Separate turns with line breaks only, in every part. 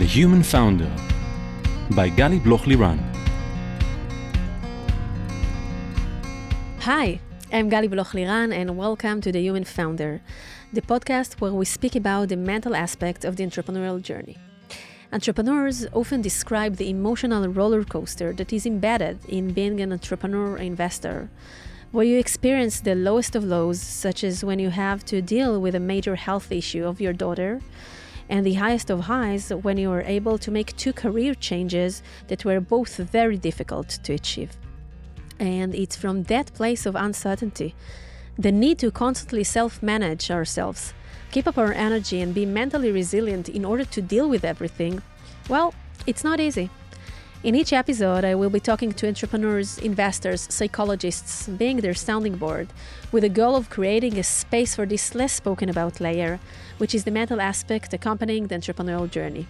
The Human Founder by Gali Bloch Liran.
Hi, I'm Gali Bloch Liran, and welcome to The Human Founder, the podcast where we speak about the mental aspect of the entrepreneurial journey. Entrepreneurs often describe the emotional roller coaster that is embedded in being an entrepreneur or investor, where you experience the lowest of lows, such as when you have to deal with a major health issue of your daughter, and the highest of highs when you are able to make two career changes that were both very difficult to achieve. And it's from that place of uncertainty, the need to constantly self manage ourselves, keep up our energy, and be mentally resilient in order to deal with everything, well, it's not easy. In each episode, I will be talking to entrepreneurs, investors, psychologists, being their sounding board, with the goal of creating a space for this less spoken about layer, which is the mental aspect accompanying the entrepreneurial journey.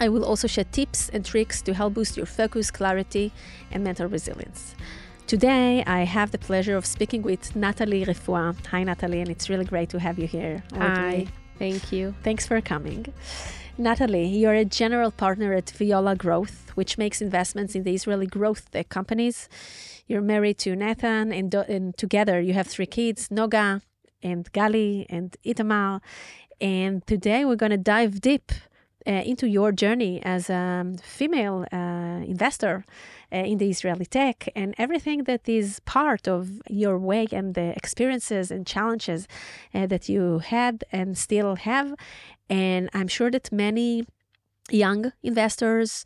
I will also share tips and tricks to help boost your focus, clarity, and mental resilience. Today, I have the pleasure of speaking with Natalie Refuah. Hi, Natalie, and it's really great to have you here.
Hi, thank you.
Thanks for coming. Natalie, you're a general partner at Viola Growth, which makes investments in the Israeli growth tech companies. You're married to Nathan, and, and together you have three kids Noga, and Gali, and Itamar. And today we're going to dive deep uh, into your journey as a female uh, investor uh, in the Israeli tech and everything that is part of your way and the experiences and challenges uh, that you had and still have. And I'm sure that many young investors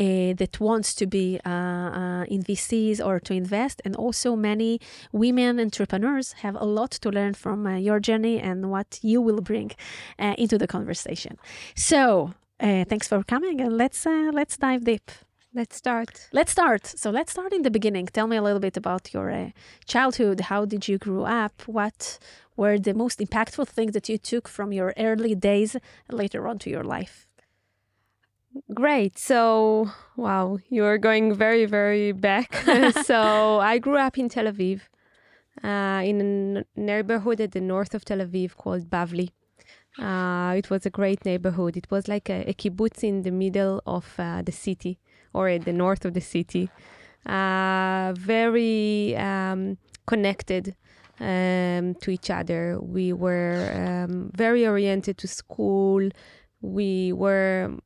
uh, that wants to be uh, uh, in VCs or to invest, and also many women entrepreneurs have a lot to learn from uh, your journey and what you will bring uh, into the conversation. So, uh, thanks for coming, and let's let's dive deep.
Let's start.
Let's start. So let's start in the beginning. Tell me a little bit about your childhood. How did you grow up? What were the most impactful things that you took from your early days later on to your life?
Great. So, wow, you're going very, very back. so, I grew up in Tel Aviv, uh, in a neighborhood at the north of Tel Aviv called Bavli. Uh, it was a great neighborhood. It was like a, a kibbutz in the middle of uh, the city or at the north of the city. Uh, very um, connected um, to each other. We were um, very oriented to school. We were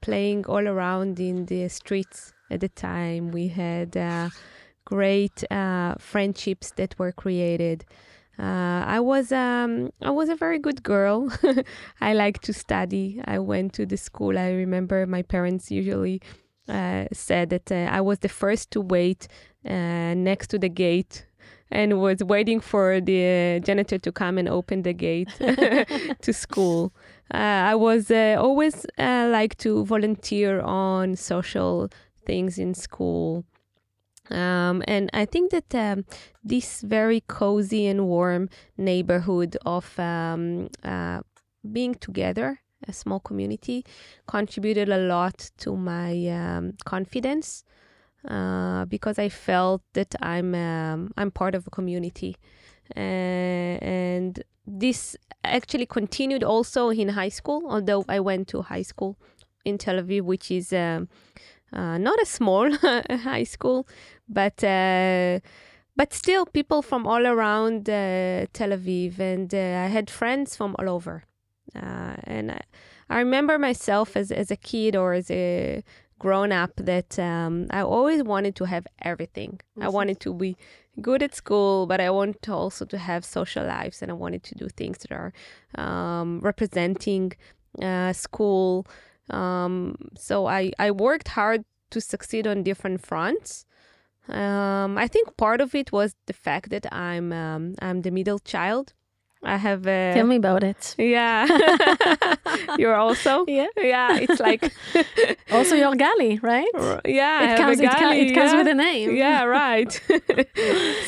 playing all around in the streets at the time. We had uh, great uh, friendships that were created. Uh, I was um, I was a very good girl. I like to study. I went to the school. I remember my parents usually uh, said that uh, I was the first to wait uh, next to the gate and was waiting for the janitor to come and open the gate to school. Uh, I was uh, always uh, like to volunteer on social things in school. Um, and I think that um, this very cozy and warm neighborhood of um, uh, being together, a small community, contributed a lot to my um, confidence uh, because I felt that I'm um, I'm part of a community, uh, and this actually continued also in high school. Although I went to high school in Tel Aviv, which is um, uh, not a small high school, but uh, but still people from all around uh, Tel Aviv, and I had friends from all over, and I, I remember myself as as a kid or as a grown up that um, I always wanted to have everything. I wanted to be good at school, but I want also to have social lives, and I wanted to do things that are um, representing uh, school. Um, so I I worked hard to succeed on different fronts. Um, I think part of it was the fact that I'm um, I'm the middle child. I have. A,
Tell me about it.
Yeah, you're also.
Yeah,
yeah. It's like
also your galley, right?
Yeah,
it comes. It, it comes
yeah.
with a name.
Yeah, right.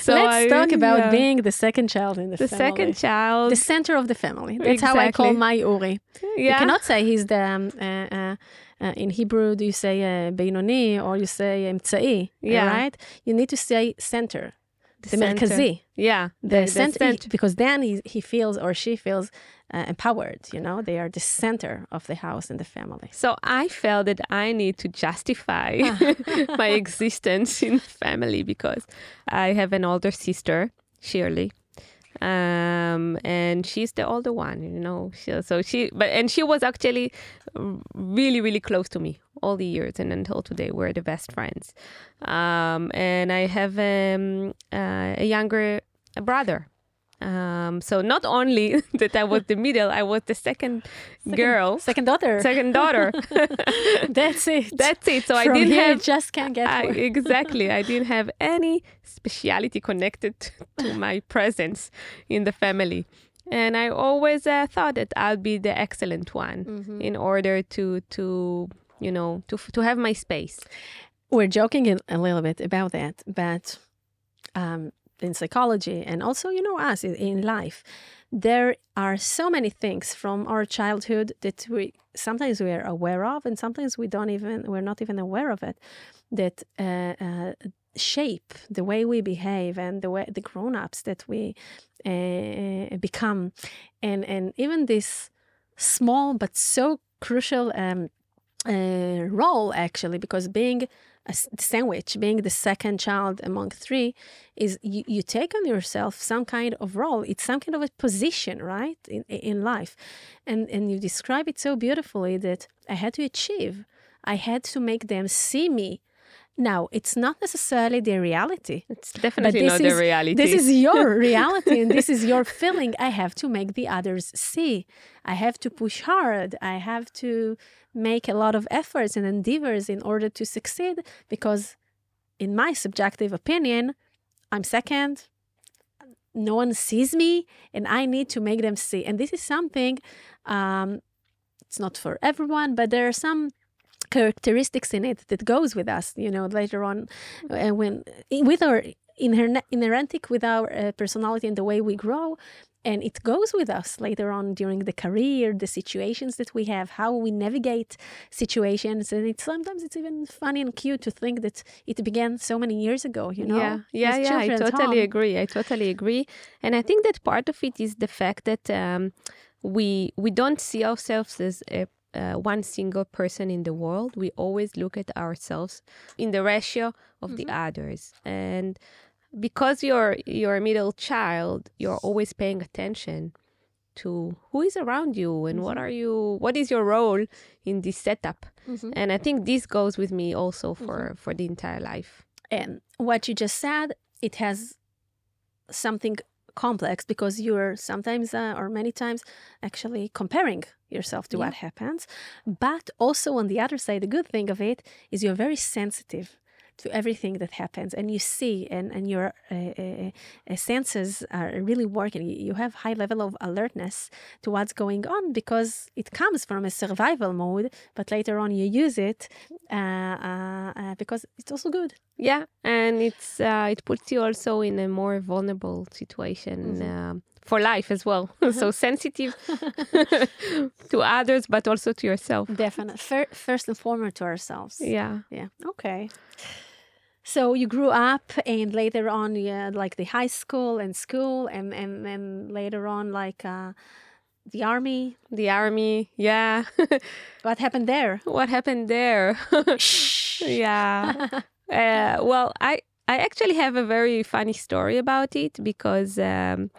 so let's
I,
talk about
yeah.
being the second child in the, family.
the
family.
second child,
the center of the family. That's how I call my Uri.
Yeah.
You cannot say he's the. Um, uh, uh, uh, in Hebrew, do you say uh, Beinoni or you say Emtsai?
Yeah.
Right? You need to say center. The,
center.
Merkazi.
Yeah,
The,
the
center,
center.
because then he, he feels or she feels uh, empowered. You know, they are the center of the house and the family.
So I felt that I need to justify my existence in the family because I have an older sister, Shirley. Um, and she's the older one, you know. She, so she, but and she was actually really, really close to me all the years, and until today, we're the best friends. Um, and I have um, uh, a younger brother, um, so not only that I was the middle, I was the second,
second
girl,
second daughter,
second daughter.
That's it.
That's it. So
From
I didn't have
just can't get
I, exactly. I didn't have any speciality connected to my presence in the family. And I always uh, thought that I'll be the excellent one
Mm-hmm.
in order to to you know to to have my space.
We're joking a, a little bit about that, but um, in psychology and also, you know, us in, life, there are so many things from our childhood that we sometimes we are aware of, and sometimes we don't even we're not even aware of it. That uh, uh, shape the way we behave and the way the grown-ups that we uh, become, and and even this small but so crucial um, uh, role actually because being a sandwich being the second child among three is you, you take on yourself some kind of role. It's some kind of a position right in, in life. And and you describe it so beautifully that i had to achieve. I had to make them see me now it's not necessarily the reality
It's definitely not
is-
the reality.
this is your reality and this is your feeling. I have to make the others see. I have to push hard. I have to make a lot of efforts and endeavors in order to succeed because, in my subjective opinion, I'm second. No one sees me and I need to make them see. And this is something, um, it's not for everyone, but there are some characteristics in it that goes with us you know later on uh, when with our inher- inherent with our uh, personality and the way we grow and it goes with us later on during the career the situations that we have how we navigate situations and it's sometimes it's even funny and cute to think that it began so many years ago you know
yeah, yeah, yeah. I totally
home.
agree. I totally agree. And I think that part of it is the fact that um, we we don't see ourselves as a uh, one single person in the world. We always look at ourselves in the ratio of the others, and because you're you're a middle child, you're always paying attention to who is around you and what are you what is your role in this setup.
Mhm.
and i think this goes with me also for for the entire life.
And what you just said, it has something complex because you're sometimes uh, or many times actually comparing yourself to what happens. But also on the other side, the good thing of it is you're very sensitive to everything that happens and you see and, and your uh, uh, uh, senses are really working You- have high level of alertness to what's going on because it comes from a survival mode but later on you use it uh, uh, uh, because it's also good
Yeah, and it's uh, it puts you also in a more vulnerable situation
Mm-hmm.
For life as well. so sensitive to others, but also to yourself.
Definitely. Fir- first and foremost to ourselves.
Yeah.
Yeah. Okay. So you grew up, and later on, yeah, like the high school and school, and and then later on, like uh, the army.
The army. Yeah.
What happened there?
what happened there?
Shh.
yeah. Uh, well, I I actually have a very funny story about it because um,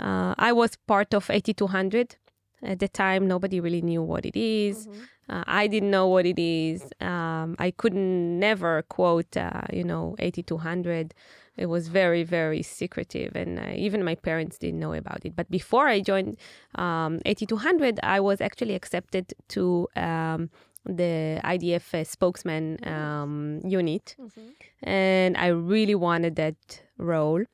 uh, I was part of 8200. At the time, nobody really knew what it is. Uh, I didn't know what it is. Um, I couldn't never quote, uh, you know, 8200. It was very, very secretive, and uh, even my parents didn't know about it. But before I joined um, 8200, I was actually accepted to um, the IDF spokesman um, unit, and I really wanted that role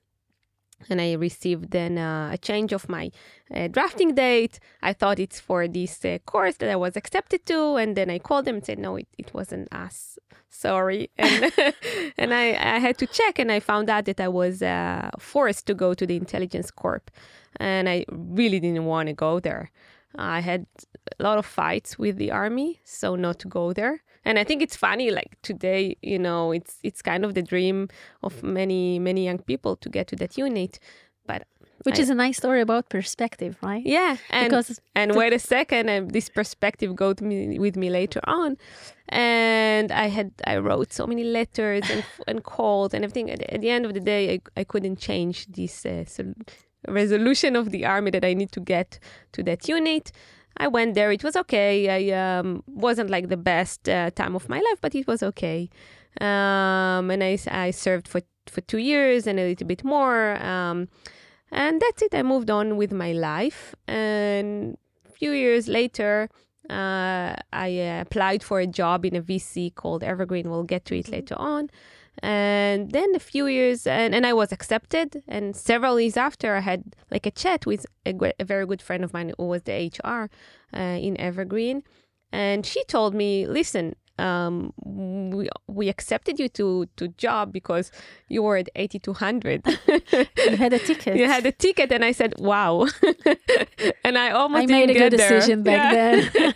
and I received then uh, a change of my uh, drafting date. I thought it's for this uh, course that I was accepted to, and then I called them and said, "No, it, it wasn't us. Sorry." And and I, I had to check, and I found out that I was uh, forced to go to the intelligence corp, and I really didn't want to go there. I had a lot of fights with the army, so not to go there. And I think it's funny, like today, you know, it's it's kind of the dream of many many young people to get to that unit, but
Which
I-
is a nice story about perspective, right?
Yeah, and
because
and wait a second, and this perspective go to me with me later on, and I had I wrote so many letters and and called and everything. At, at the end of the day, I, I couldn't change this uh, resolution of the army that I need to get to that unit. I went there. It was okay. I um, wasn't like the best uh, time of my life, but it was okay. Um, and I served for, for two years and a little bit more. Um, and that's it. I moved on with my life. And a few years later, uh, I uh, applied for a job in a VC called Evergreen. We'll get to it later on. And then a few years, and, and I was accepted. And several years after, I had like a chat with a, a very good friend of mine who was the HR uh, in Evergreen. And she told me, listen, um, we, we accepted you to, to job because you were at 8200.
You had a ticket.
You had a ticket, and I said, "Wow!" and I almost
I made a good
there.
decision back
then.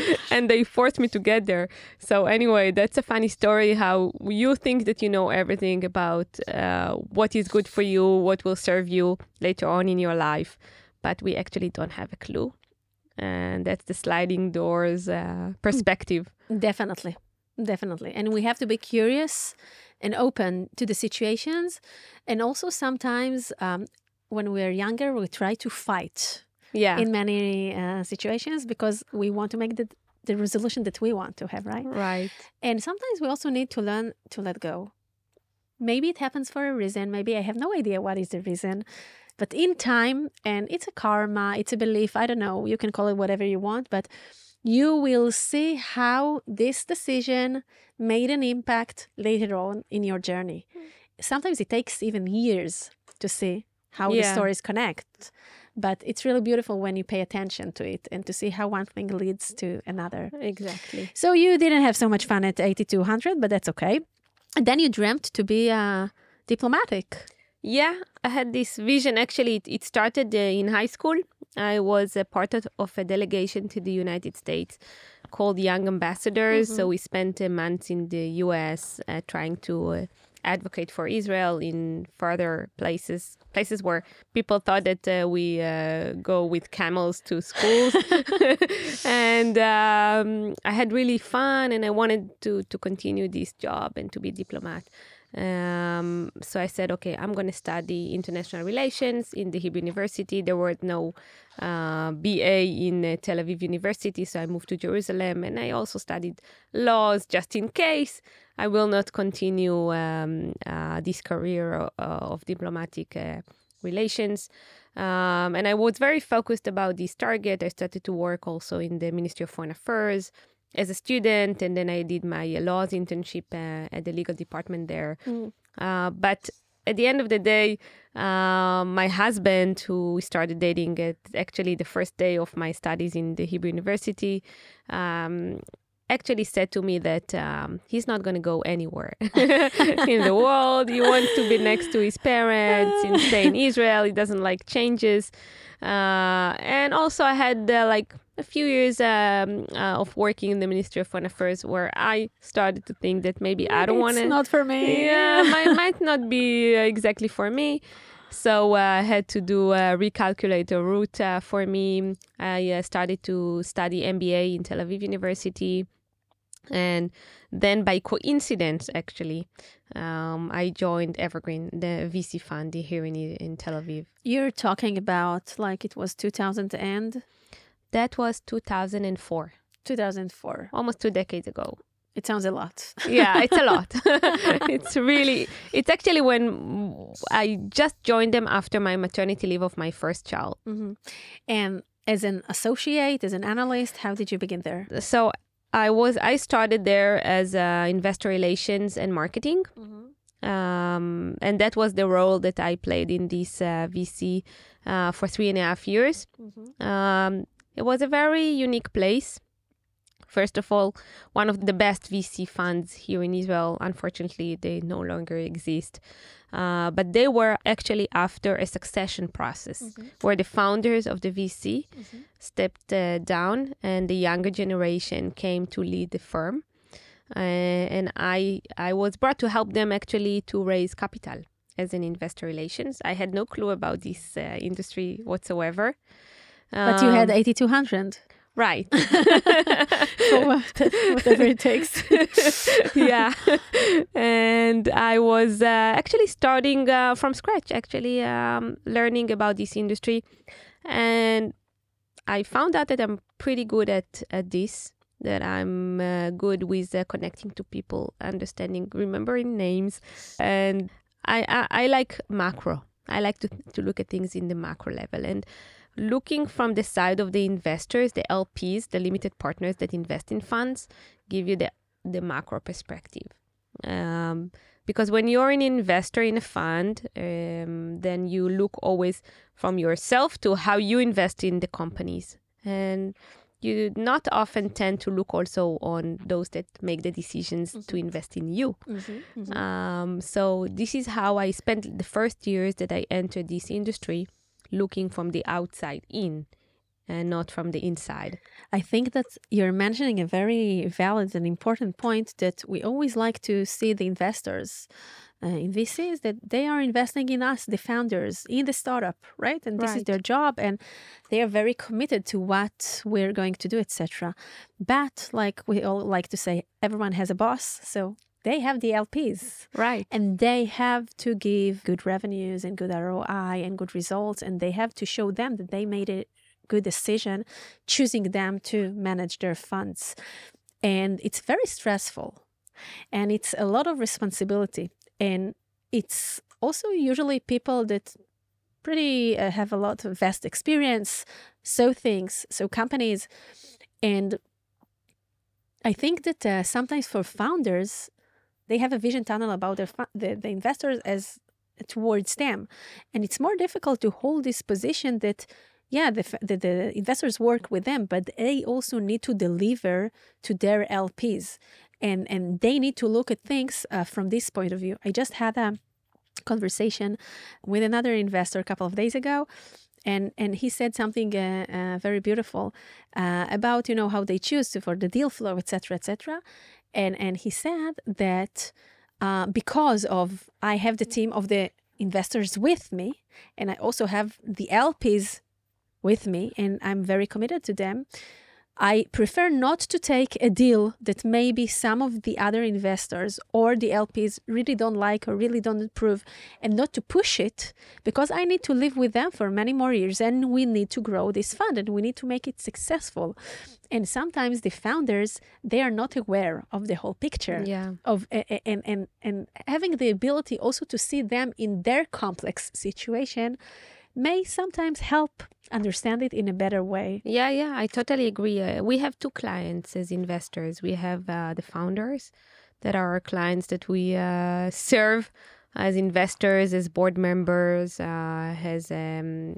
and they forced me to get there. So anyway, that's a funny story. How you think that you know everything about uh, what is good for you, what will serve you later on in your life, but we actually don't have a clue. And that's the sliding doors uh, perspective.
Definitely. Definitely. And we have to be curious and open to the situations. And also, sometimes um, when we're younger, we try to fight
Yeah.
in many uh, situations because we want to make the, the resolution that we want to have, right?
right.
And sometimes we also need to learn to let go. Maybe it happens for a reason. Maybe I have no idea what is the reason. But in time, and it's a karma, it's a belief, I don't know, you can call it whatever you want, but you will see how this decision made an impact later on in your journey. Sometimes it takes even years to see how the stories connect. But it's really beautiful when you pay attention to it and to see how one thing leads to another.
Exactly.
So you didn't have so much fun at 8200, but that's okay. And then you dreamt to be uh, diplomatic.
Yeah, I had this vision. Actually, it, it started uh, in high school. I was a part of, a delegation to the United States called Young Ambassadors. So we spent a month in the US uh, trying to uh, advocate for Israel in further places, places where people thought that uh, we uh, go with camels to schools. and um, I had really fun, and I wanted to to continue this job and to be diplomat. Um, so I said, okay, I'm going to study international relations in the Hebrew University. There were no uh, BA in uh, Tel Aviv University, so I moved to Jerusalem, and I also studied laws just in case I will not continue um, uh, this career uh, of diplomatic uh, relations. Um, and I was very focused about this target. I started to work also in the Ministry of Foreign Affairs as a student, and then I did my laws internship uh, at the legal department there. Uh, but at the end of the day, uh, my husband, who we started dating at actually the first day of my studies in the Hebrew University, um, actually said to me that um, he's not going to go anywhere in the world. He wants to be next to his parents and stay in Israel. He doesn't like changes. Uh, and also, I had uh, like a few years um, uh, of working in the Ministry of Foreign Affairs where I started to think that maybe I don't want it.
It's
to.
not for me.
Yeah, might, might not be exactly for me. So uh, I had to do a recalculate a route uh, for me. I uh, started to study MBA in Tel Aviv University. And then by coincidence, actually, um, I joined Evergreen, the VC fund here in, in Tel Aviv.
You're talking about like it was 2000 and
That was 2004,
2004.
almost two decades ago.
It sounds a lot.
yeah, it's a lot. it's really, it's actually when I just joined them after my maternity leave of my first child.
hmm And as an associate, as an analyst, how did you begin there?
So I was, I started there as uh, investor relations and marketing. Um, and that was the role that I played in this uh, VC uh, for three and a half years. Um, it was a very unique place. First of all, one of the best VC funds here in Israel. Unfortunately, they no longer exist. Uh, but they were actually after a succession process where the founders of the VC stepped uh, down and the younger generation came to lead the firm. Uh, and I, I was brought to help them actually to raise capital. as an investor relations. I had no clue about this uh, industry whatsoever.
But you had
Um,
8200
right.
whatever it takes.
yeah. and I was uh, actually starting uh, from scratch, actually um, learning about this industry. And I found out that I'm pretty good at, at this, that I'm uh, good with uh, connecting to people, understanding, remembering names. And I, I, I like macro. I like to, to look at things in the macro level. And looking from the side of the investors, the LPs, the limited partners that invest in funds, give you the, the macro perspective. Um, because when you're an investor in a fund, um, then you look always from yourself to how you invest in the companies. And you not often tend to look also on those that make the decisions to invest in you. Um, so this is how I spent the first years that I entered this industry, looking from the outside in, and not from the inside.
I think that you're mentioning a very valid and important point that we always like to see the investors uh, in VCs that they are investing in us, the founders, in the startup, right? And this is their job, and they are very committed to what we're going to do, etc. But like we all like to say, everyone has a boss, so they have the LPs
Right.
and they have to give good revenues and good ROI and good results and they have to show them that they made a good decision choosing them to manage their funds. And it's very stressful and it's a lot of responsibility. And it's also usually people that pretty uh, have a lot of vast experience so things so companies. And i think that uh, sometimes for founders they have a vision tunnel about their fu- the, the investors as towards them. And it's more difficult to hold this position that yeah the, the, the investors work with them but they also need to deliver to their lps and and they need to look at things uh, from this point of view. I just had a conversation with another investor a couple of days ago and and he said something uh, uh, very beautiful uh, about you know how they choose to, for the deal flow etc etc and and he said that uh, because of I have the team of the investors with me, and I also have the LPs with me, and I'm very committed to them. I prefer not to take a deal that maybe some of the other investors or the LPs really don't like or really don't approve, and not to push it because I need to live with them for many more years and we need to grow this fund and we need to make it successful. And sometimes the founders they are not aware of the whole picture
Yeah.
of and and and having the ability also to see them in their complex situation may sometimes help understand it in a better way.
Yeah, yeah, I totally agree. Uh, we have two clients as investors. We have uh, the founders that are our clients that we uh, serve as investors, as board members, uh, as um,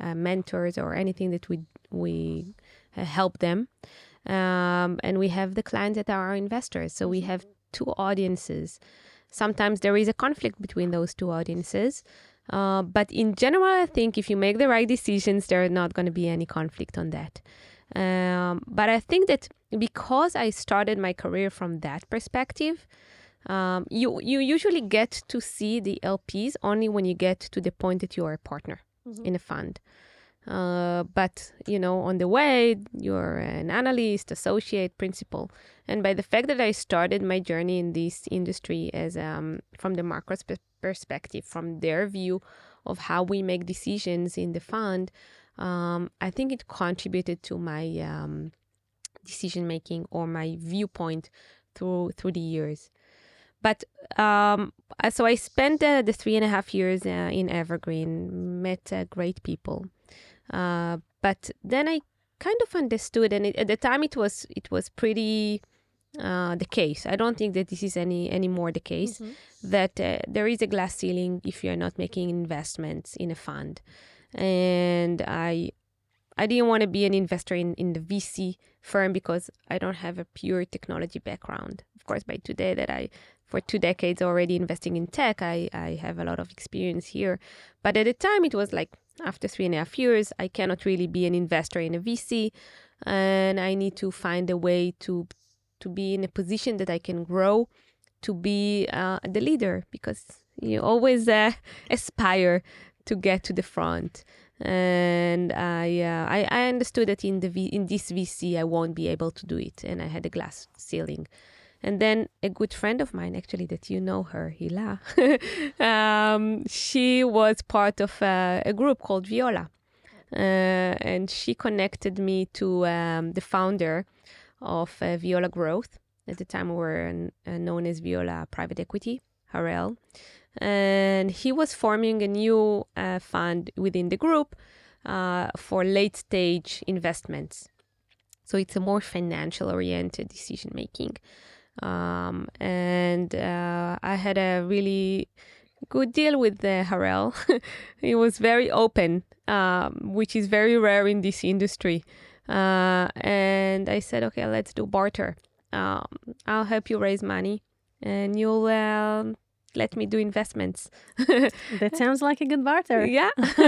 uh, mentors, or anything that we we uh, help them. Um, and we have the clients that are our investors. So we have two audiences. Sometimes there is a conflict between those two audiences. Uh, but in general, I think if you make the right decisions, there are not going to be any conflict on that. Um, but I think that because I started my career from that perspective, um, you you usually get to see the LPs only when you get to the point that you are a partner in a fund. Uh, but you know, on the way, you're an analyst, associate, principal, and by the fact that I started my journey in this industry as um, from the macro sp- perspective, from their view of how we make decisions in the fund, um, I think it contributed to my um, decision making or my viewpoint through through the years. But um, so I spent uh, the three and a half years uh, in Evergreen, met uh, great people. Uh, but then I kind of understood, and it, at the time it was it was pretty uh, the case. I don't think that this is any any more the case that uh, there is a glass ceiling if you are not making investments in a fund, and I I didn't want to be an investor in, in the VC firm because I don't have a pure technology background. Of course, by today that I for two decades already investing in tech, I, I have a lot of experience here. But at the time it was like after three and a half years, I cannot really be an investor in a VC and I need to find a way to to be in a position that I can grow to be uh, the leader because You always uh, aspire to get to the front. And I, uh, I, I understood that in the v- in this VC I won't be able to do it, and I had a glass ceiling. And then a good friend of mine, actually, that you know her, Hila, um, she was part of uh, a group called Viola. Uh, and she connected me to um, the founder of uh, Viola Growth. At the time, we were uh, known as Viola Private Equity, Harel. And he was forming a new uh, fund within the group uh, for late stage investments. So it's a more financial oriented decision making. Um, and uh, I had a really good deal with the Harel. he was very open, um, which is very rare in this industry. Uh, and I said, okay, let's do barter. Um, I'll help you raise money, and you'll uh, let me do investments.
that sounds like a good barter.
Yeah.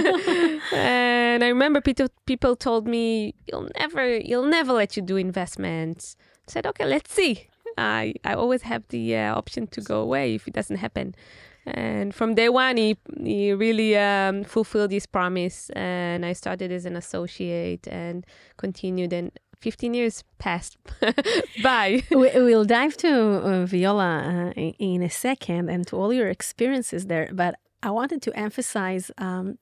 and I remember people people told me you'll never you'll never let you do investments. I said, okay, let's see. I I always have the uh, option to go away if it doesn't happen. And from day one, he, he really um, fulfilled his promise. And I started as an associate and continued. And 15 years passed by.
we, will dive to uh, Viola uh, in, in, a second and to all your experiences there. But I wanted to emphasize um,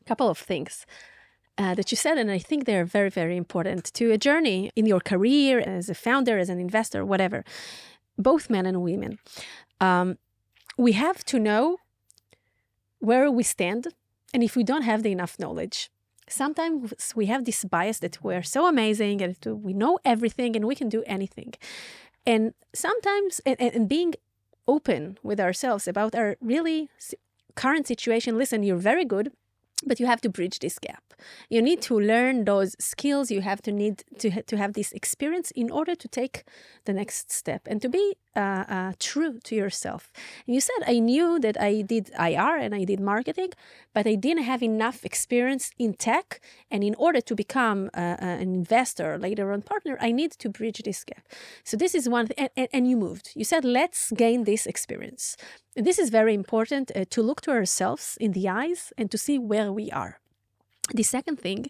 a couple of things. Uh, that you said, and I think they're very, very important to a journey in your career as a founder, as an investor, whatever, both men and women. Um, we have to know where we stand and if we don't have the enough knowledge sometimes we have this bias that we're so amazing and we know everything and we can do anything and sometimes and, and being open with ourselves about our really current situation listen you're very good but you have to bridge this gap. You need to learn those skills. You have to need to, to have this experience in order to take the next step. And to be uh, uh, true to yourself and you said i knew that i did ir and i did marketing but i didn't have enough experience in tech and in order to become uh, uh an investor later on partner i need to bridge this gap so this is one and, and, and you moved you said let's gain this experience this is very important uh, to look to ourselves in the eyes and to see where we are. The second thing,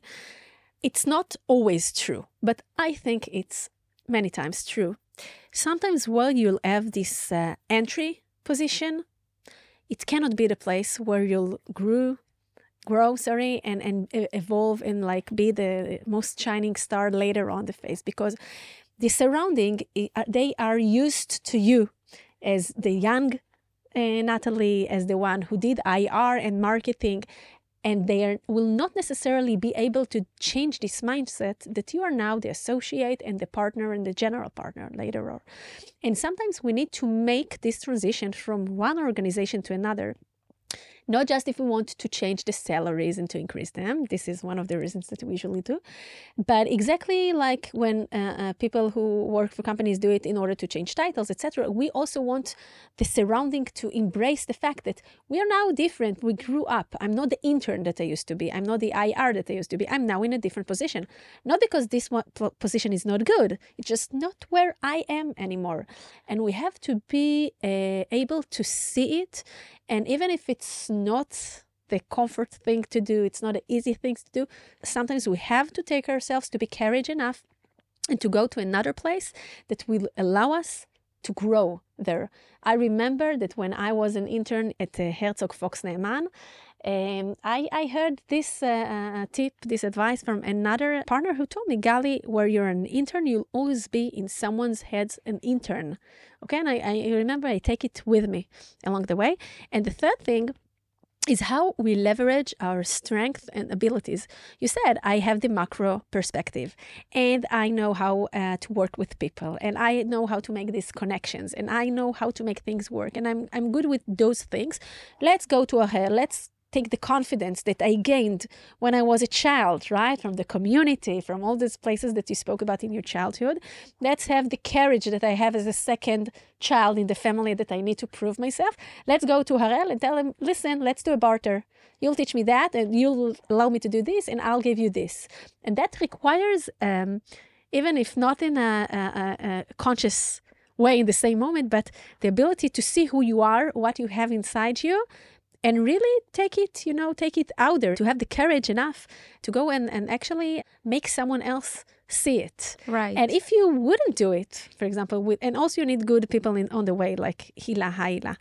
it's not always true, but I think it's many times true. Sometimes while you'll have this uh, entry position, it cannot be the place where you'll grow grow sorry and and evolve and like be the most shining star later on the face because the surrounding they are used to you as the young uh, Natalie as the one who did IR and marketing, and they are, will not necessarily be able to change this mindset that you are now the associate and the partner and the general partner later on. And sometimes we need to make this transition from one organization to another not just if we want to change the salaries and to increase them. This is one of the reasons that we usually do. But exactly like when uh, uh, people who work for companies do it in order to change titles, etc., we also want the surrounding to embrace the fact that we are now different. We grew up. I'm not the intern that I used to be. I'm not the IR that I used to be. I'm now in a different position. Not because this one position is not good. It's just not where I am anymore. And we have to be uh, able to see it and even if it's not the comfort thing to do, it's not an easy thing to do, sometimes we have to take ourselves to be courage enough and to go to another place that will allow us to grow there. I remember that when I was an intern at uh, Herzog Fox Ne'eman, um, I, I heard this uh, uh, tip, this advice from another partner who told me, Gali, where you're an intern, you'll always be in someone's head an intern. Okay, and I, I remember I take it with me along the way. And the third thing is how we leverage our strength and abilities. You said I have the macro perspective and I know how uh, to work with people and I know how to make these connections and I know how to make things work and I'm I'm good with those things. Let's go to Harel. let's take the confidence that I gained when I was a child, right? From the community, from all these places that you spoke about in your childhood. Let's have the courage that I have as a second child in the family that I need to prove myself. Let's go to Harel and tell him, listen, let's do a barter. You'll teach me that, and you'll allow me to do this, and I'll give you this. And that requires, um, even if not in a, a, a conscious way in the same moment, but the ability to see who you are, what you have inside you, and really take it, you know, take it out there, to have the courage enough to go and, and actually make someone else see it.
Right.
And if you wouldn't do it, for example, with, and also you need good people in, on the way, like Hila Haila,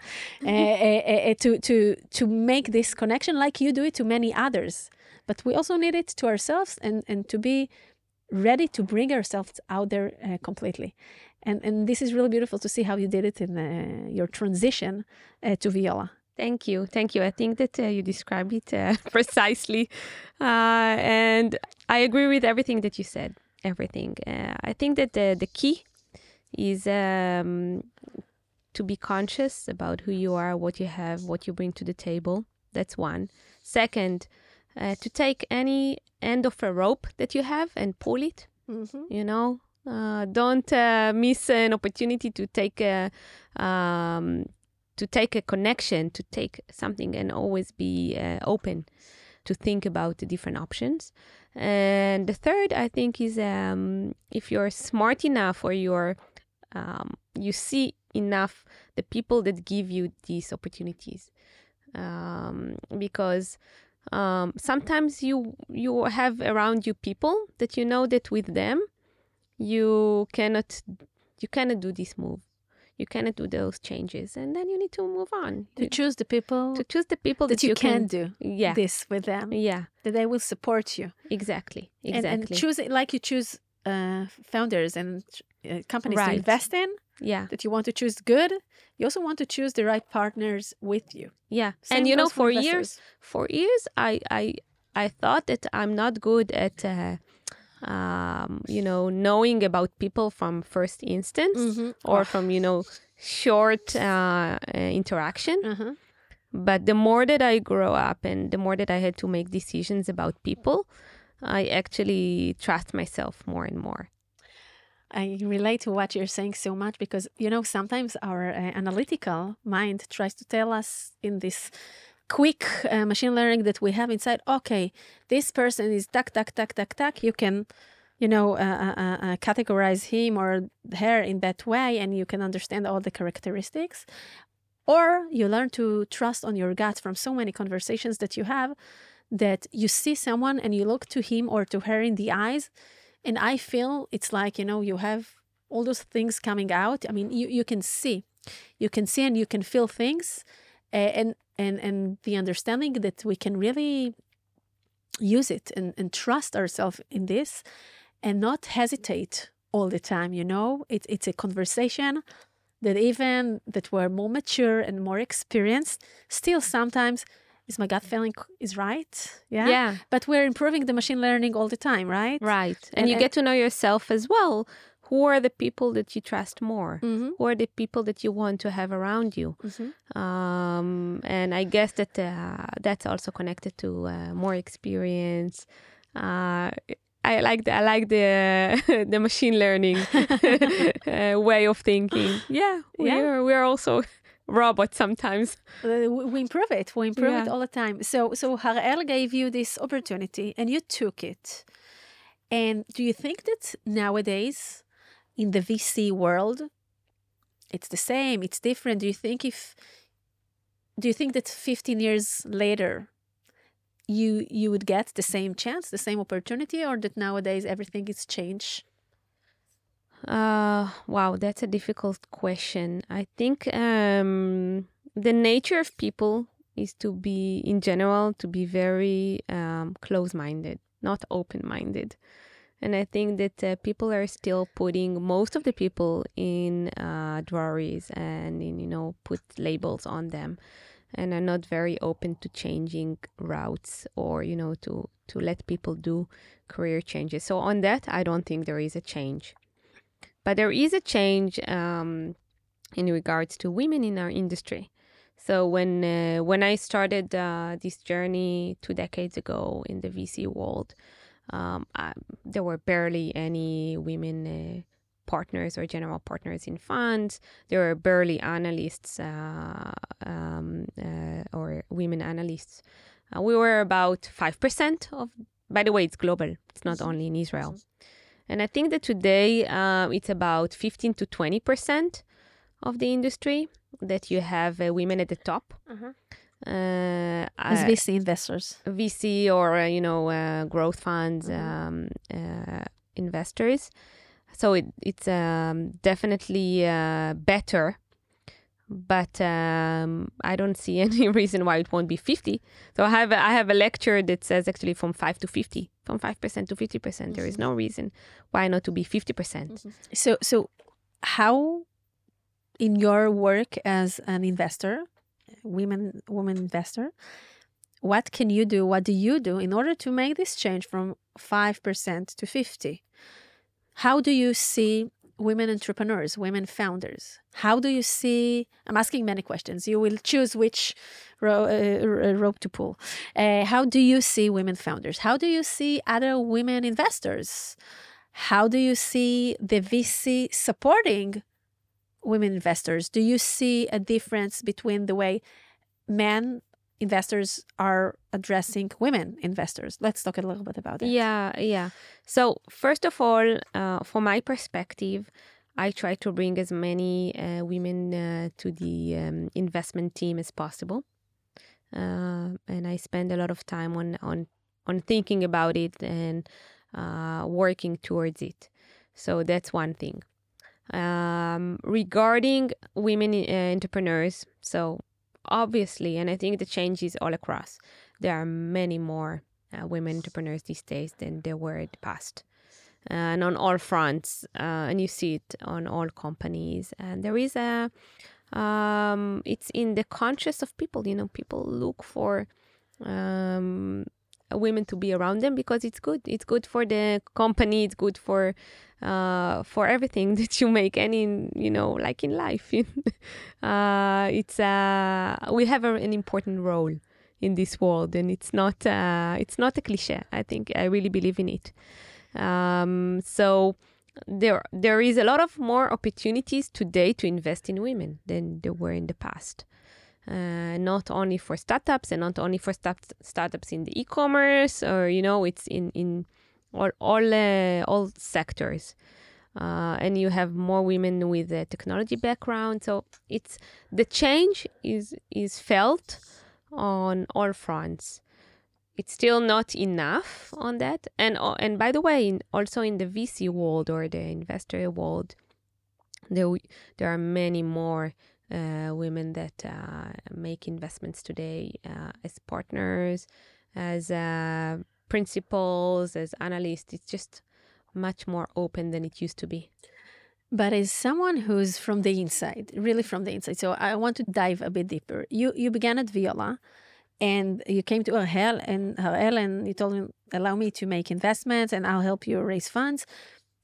uh, uh, to, to, to make this connection like you do it to many others. But we also need it to ourselves and, and to be ready to bring ourselves out there uh, completely. And, and this is really beautiful to see how you did it in uh, your transition uh, to Viola.
Thank you. Thank you. I think that uh, you described it uh, precisely. Uh, and I agree with everything that you said. Everything. Uh, I think that the, the key is um, to be conscious about who you are, what you have, what you bring to the table. That's one. Second, uh, to take any end of a rope that you have and pull it.
Mm-hmm.
You know, uh, don't uh, miss an opportunity to take a um, to take a connection, to take something, and always be uh, open to think about the different options. And the third, I think, is um, if you're smart enough or you're um, you see enough the people that give you these opportunities, um, because um, sometimes you you have around you people that you know that with them you cannot you cannot do this move you cannot do those changes and then you need to move on
To
You-
choose the people
to choose the people
that you can do
yeah
this with them,
yeah
that they will support you.
exactly
And-
exactly
And, choose it like you choose uh, founders and uh, companies to invest in,
yeah
that you want to choose good. You also want to choose the right partners with you.
yeah
Same
and you know for
investors.
years for years i i i thought that i'm not good at uh, um, you know knowing about people from first instance
Mm-hmm.
or from you know short uh, uh, interaction
uh-huh.
but the more that i grow up and the more that i had to make decisions about people i actually trust myself more and more
I relate to what you're saying so much because you know sometimes our uh, analytical mind tries to tell us in this quick uh, machine learning that we have inside. Okay, this person is tuck tuck tuck tuck tuck. You can, you know, uh, uh, uh, uh, categorize him or her in that way, and you can understand all the characteristics. Or you learn to trust on your gut from so many conversations that you have that you see someone and you look to him or to her in the eyes and i feel it's like you know you have all those things coming out i mean you, you can see you can see and you can feel things Eh, and and and the understanding that we can really use it and, and trust ourselves in this and not hesitate all the time you know? It, it's a conversation that even that we're more mature and more experienced still sometimes is my gut feeling is right? Yeah?
Yeah.
But we're improving the machine learning all the time right?
Right. And,
And-
you
and-
get to know yourself as well who are the people that you trust more
mm-hmm.
who are the people that you want to have around you
Mm-hmm.
um, and I guess that uh, that's also connected to uh, more experience. Uh, I like the, I like the the machine learning uh, way of thinking. Yeah, we
Yeah.
are we are also robots sometimes.
We improve it. We improve it all the time. So, so Harel gave you this opportunity, and you took it. And do you think that nowadays, in the VC world, it's the same? It's different. Do you think if do you think that 15 years later, you you would get the same chance, the same opportunity, or that nowadays everything is changed?
Uh, wow, that's a difficult question. I think um, the nature of people is to be, in general, to be very um, close-minded, not open-minded. And I think that uh, people are still putting most of the people in uh, drawers and in, you know, put labels on them, and are not very open to changing routes or you know to to let people do career changes. So on that, I don't think there is a change. But there is a change um, in regards to women in our industry. So when uh, when I started uh, this journey two decades ago in the VC world, um, I, there were barely any women uh, partners or general partners in funds. There were barely analysts uh, um, uh, or women analysts. Uh, we were about five percent of. By the way, it's global. It's not only in Israel. And I think that today um, it's about 15 to 20 percent of the industry that you have uh, women at the top. Uh,
As VC investors.
VC or uh, you know uh, growth funds um, uh, investors. So it, it's um, definitely uh, better, but um, I don't see any reason why it won't be fifty. So I have a, I have a lecture that says actually from five to fifty, from five percent to fifty percent. There is no reason why not to be fifty percent.
So, so how, in your work as an investor, women woman investor, what can you do? What do you do in order to make this change from five percent to fifty? How do you see women entrepreneurs, women founders? How do you see? I'm asking many questions. You will choose which ro- uh, rope to pull. Uh, how do you see women founders? How do you see other women investors? How do you see the VC supporting women investors? Do you see a difference between the way men investors are addressing women investors? Let's talk a little bit about that.
Yeah, yeah. So first of all, uh, from my perspective, I try to bring as many uh, women uh, to the um, investment team as possible, uh, and I spend a lot of time on on on thinking about it and uh, working towards it. So that's one thing. Um, regarding women uh, entrepreneurs, so obviously, and I think the change is all across. There are many more uh, women entrepreneurs these days than there were in the past. and on all fronts, uh, and you see it on all companies. And there is a, um, it's in the conscious of people. You know, people look for um, women to be around them because it's good. It's good for the company. It's good for uh, for everything that you make. Any you know, like in life, uh, it's uh, we have a, an important role in this world, and it's not uh, it's not a cliche. I think I really believe in it. Um, so there there is a lot of more opportunities today to invest in women than there were in the past. Uh, not only for startups and not only for start- startups in the e-commerce or you know it's in in all all uh, all sectors. Uh, and you have more women with a technology background, so it's the change is is felt on all fronts it's still not enough on that. And uh, and by the way, in, also in the VC world or the investor world, there there are many more women that uh, make investments today uh, as partners, as uh, principals, as analysts. It's just much more open than it used to be.
But as someone who's from the inside, really from the inside, so I want to dive a bit deeper. You you began at Viola, and you came to Harel and Harel, and you told him, "Allow me to make investments, and I'll help you raise funds."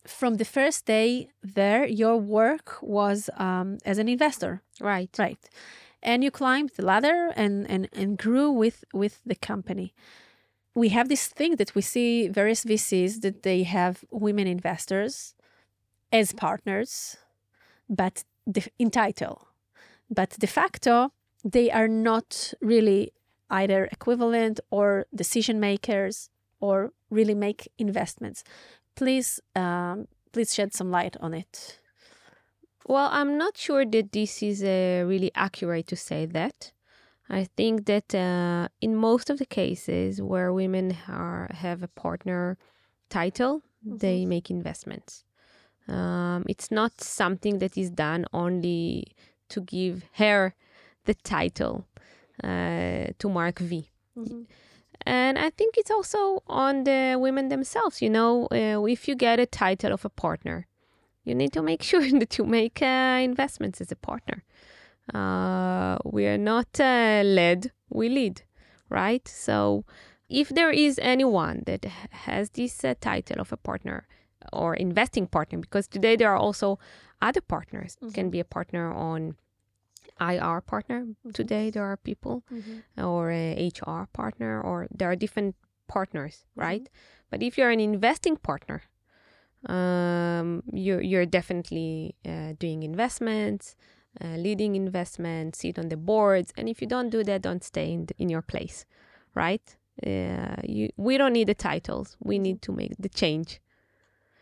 From the first day there, your work was um, as an investor,
Right.
right? And you climbed the ladder and and and grew with with the company. We have this thing that we see various VCs that they have women investors as partners, but the, in title, but de facto they are not really either equivalent or decision makers or really make investments. Please, um, please shed some light on it.
Well, I'm not sure that this is uh, really accurate to say that. I think that uh, in most of the cases where women are have a partner title, they make investments. Um, it's not something that is done only to give her the title uh, to Mark V. And I think it's also on the women themselves. You know, uh, if you get a title of a partner, you need to make sure that you make uh, investments as a partner. Uh, we are not uh, led, we lead, right? So if there is anyone that has this uh, title of a partner or investing partner, because today there are also other partners, It can be a partner on IR partner. Today there are people or a HR partner, or there are different partners, right? But if you're an investing partner, um, you're you're definitely uh, doing investments, uh, leading investments, sit on the boards, and if you don't do that, don't stay in, in your place, right? Uh, you, we don't need the titles. We need to make the change.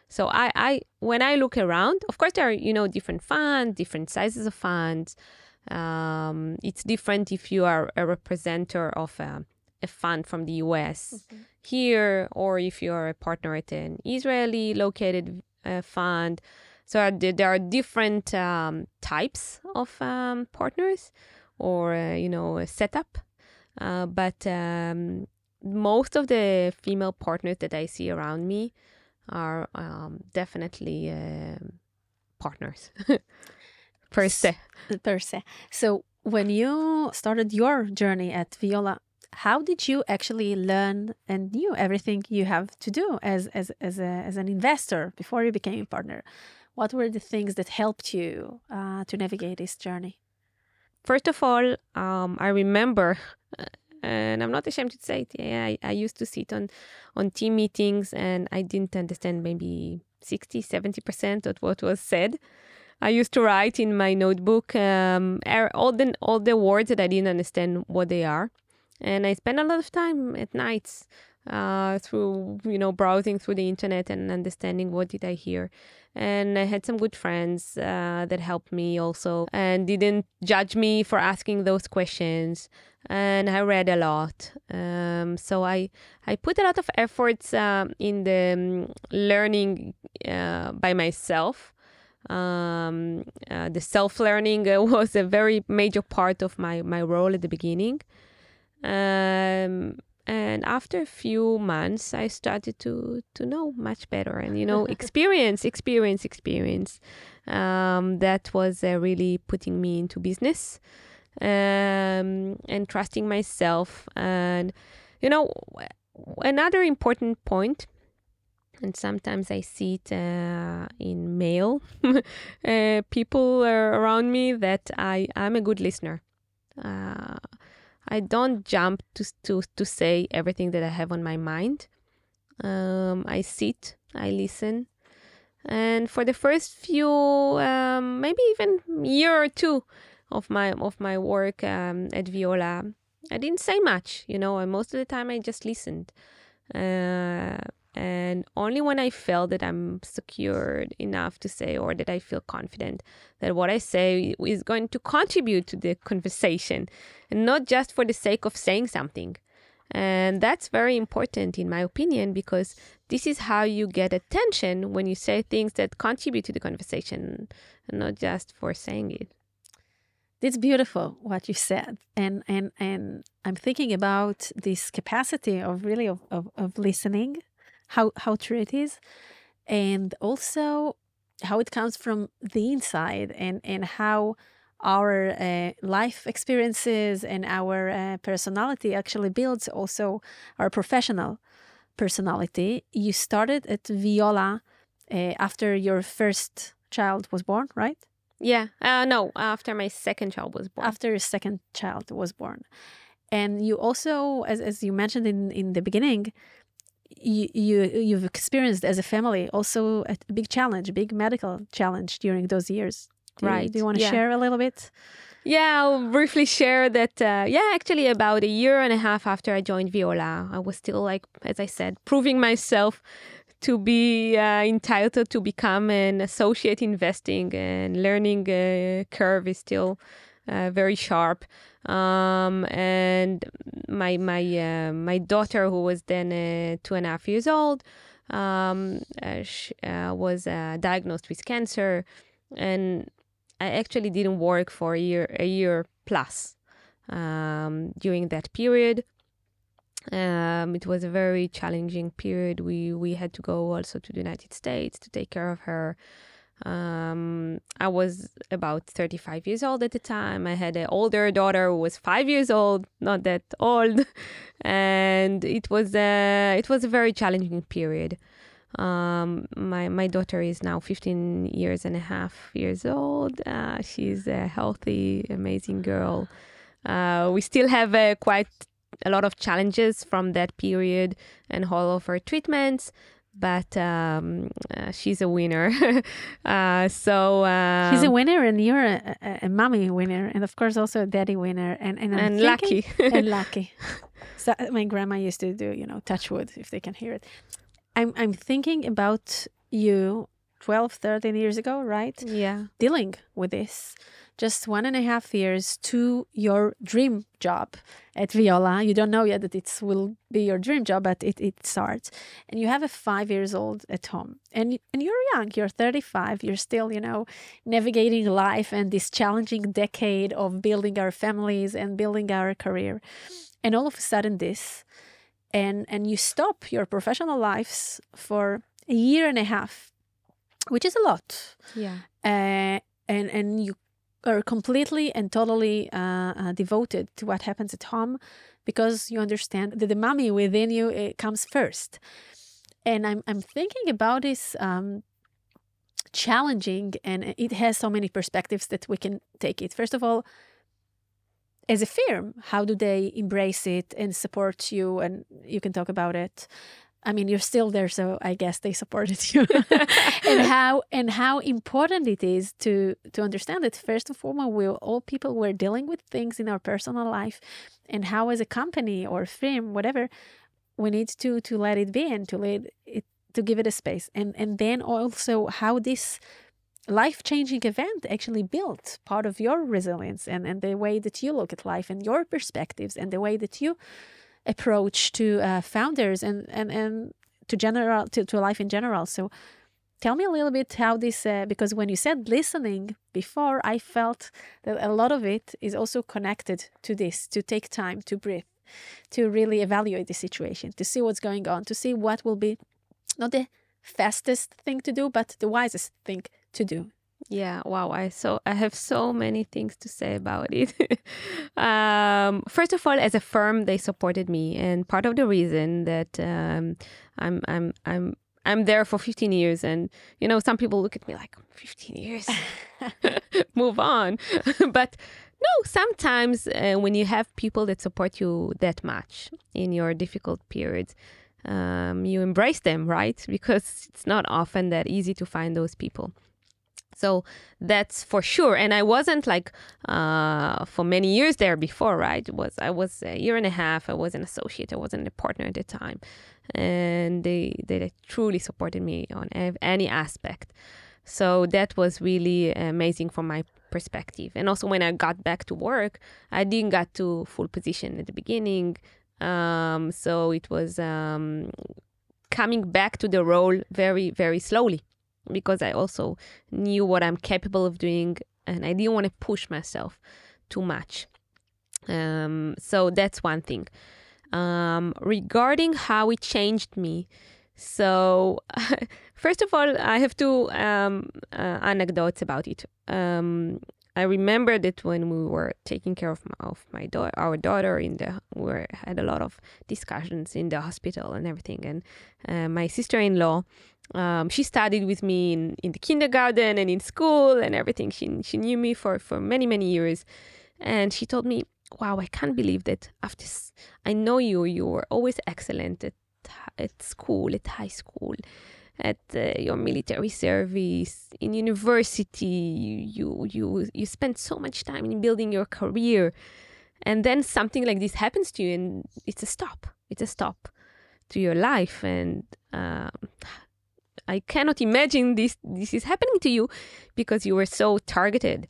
So I, I when I look around, of course there are you know different funds, different sizes of funds. Um, it's different if you are a representative of a, a fund from the U.S.
Mm-hmm.
here, or if you are a partner at an Israeli located uh, fund. So there are different um, types of um, partners, or uh, you know a setup. Uh, but um, most of the female partners that I see around me are um, definitely um partners per se.
per se. So when you started your journey at Viola, how did you actually learn and knew everything you have to do as as as, a, as an investor before you became a partner? What were the things that helped you uh, to navigate this journey?
First of all, um, I remember, uh, and I'm not ashamed to say it. Yeah, I, I used to sit on on team meetings, and I didn't understand maybe 60, 70 percent of what was said. I used to write in my notebook um, er- all the all the words that I didn't understand what they are, and I spent a lot of time at nights uh, through you know browsing through the internet and understanding what did I hear. And I had some good friends uh, that helped me also and didn't judge me for asking those questions. And I read a lot, um, so I I put a lot of efforts um, in the um, learning uh, by myself um, uh, the self learning uh, was a very major part of my, my role at the beginning. Um, and after a few months, I started to, to know much better and, you know, experience, experience, experience. Um, that was uh, really putting me into business um, and trusting myself. And, you know, another important point and sometimes I see it uh, in mail. uh, people around me that I I'm a good listener. Uh, I don't jump to to to say everything that I have on my mind. Um, I sit, I listen, and for the first few, um, maybe even year or two of my of my work um, at Viola, I didn't say much. You know, most of the time I just listened. Uh, and only when I feel that I'm secured enough to say, or that I feel confident that what I say is going to contribute to the conversation, and not just for the sake of saying something. And that's very important, in my opinion, because this is how you get attention when you say things that contribute to the conversation, and not just for saying it.
It's beautiful what you said, and and and I'm thinking about this capacity of really of, of, of listening how how true it is and also how it comes from the inside and and how our uh, life experiences and our uh, personality actually builds also our professional personality. You started at viola uh, after your first child was born right?
Yeah uh, no after my second child was born.
After your second child was born. And you also as, as you mentioned in in the beginning you, you you've experienced as a family also a big challenge, a big medical challenge during those years. Do
right.
You, do you want to
yeah.
share a little bit?
Yeah, I'll briefly share that. Uh, yeah, actually, about a year and a half after I joined Viola, I was still like, as I said, proving myself to be uh, entitled to become an associate investing and learning uh, curve is still uh, very sharp. Um, and my my uh, my daughter, who was then uh, two and a half years old, um, uh, she, uh, was uh, diagnosed with cancer, and I actually didn't work for a year a year plus um, during that period. Um, it was a very challenging period. We we had to go also to the United States to take care of her. Um, I was about 35 years old at the time. I had an older daughter who was five years old, not that old, and it was a it was a very challenging period. Um, my my daughter is now 15 years and a half years old. Uh, she's a healthy, amazing girl. Uh, we still have uh, quite a lot of challenges from that period and all of her treatments but um, uh, she's a winner. uh, so
uh, she's a winner, and you're a, a, a, mommy winner, and of course also a daddy winner, and and,
and
thinking,
lucky
and lucky. So my grandma used to do, you know, touch wood if they can hear it. I'm I'm thinking about you 12, 13 years ago, right?
Yeah.
Dealing with this. Just one and a half years to your dream job at Viola. You don't know yet that it will be your dream job, but it, it starts. And you have a five years old at home. And and you're young, you're 35, you're still, you know, navigating life and this challenging decade of building our families and building our career. And all of a sudden this and and you stop your professional lives for a year and a half which is a lot.
Yeah.
Uh, and and you are completely and totally uh, uh, devoted to what happens at home because you understand that the mommy within you comes first. And I'm I'm thinking about this um, challenging, and it has so many perspectives that we can take it. First of all. As a firm, how do they embrace it and support you? And you can talk about it. I mean, you're still there, so I guess they supported you. and how and how important it is to to understand that first and foremost, we all people we're dealing with things in our personal life, and how as a company or firm, whatever, we need to to let it be and to let it to give it a space, and and then also how this life changing event actually built part of your resilience and and the way that you look at life and your perspectives and the way that you approach to uh, founders and and and to general to, to life in general. So tell me a little bit how this uh, because when you said listening before i felt that a lot of it is also connected to this to take time to breathe to really evaluate the situation to see what's going on to see what will be not the fastest thing to do but the wisest thing to do
yeah, wow. I so I have so many things to say about it. um, first of all, as a firm, they supported me, and part of the reason that um, I'm I'm I'm I'm there for 15 years, and you know, some people look at me like 15 years, move on. but no, sometimes uh, when you have people that support you that much in your difficult periods, um, you embrace them, right? Because it's not often that easy to find those people. So that's for sure. And I wasn't like uh, for many years there before, right? It was I was a year and a half. I was an associate. I wasn't a partner at the time, and they they truly supported me on any aspect. So that was really amazing from my perspective. And also when I got back to work, I didn't get to full position at the beginning. Um, so it was um, coming back to the role very very slowly because I also knew what I'm capable of doing and I didn't want to push myself too much. Um, so that's one thing. Um, regarding how it changed me, so first of all, I have two um, uh, anecdotes about it. Um, I remember that when we were taking care of my, of my daughter, our daughter in the, we had a lot of discussions in the hospital and everything. And uh, my sister-in-law, um, she studied with me in, in the kindergarten and in school and everything. She she knew me for for many many years, and she told me, "Wow, I can't believe that after I know you, you were always excellent at at school, at high school." at uh, your military service in university you you you you spend so much time in building your career and then something like this happens to you and it's a stop it's a stop to your life and um, i cannot imagine this this is happening to you because you were so targeted.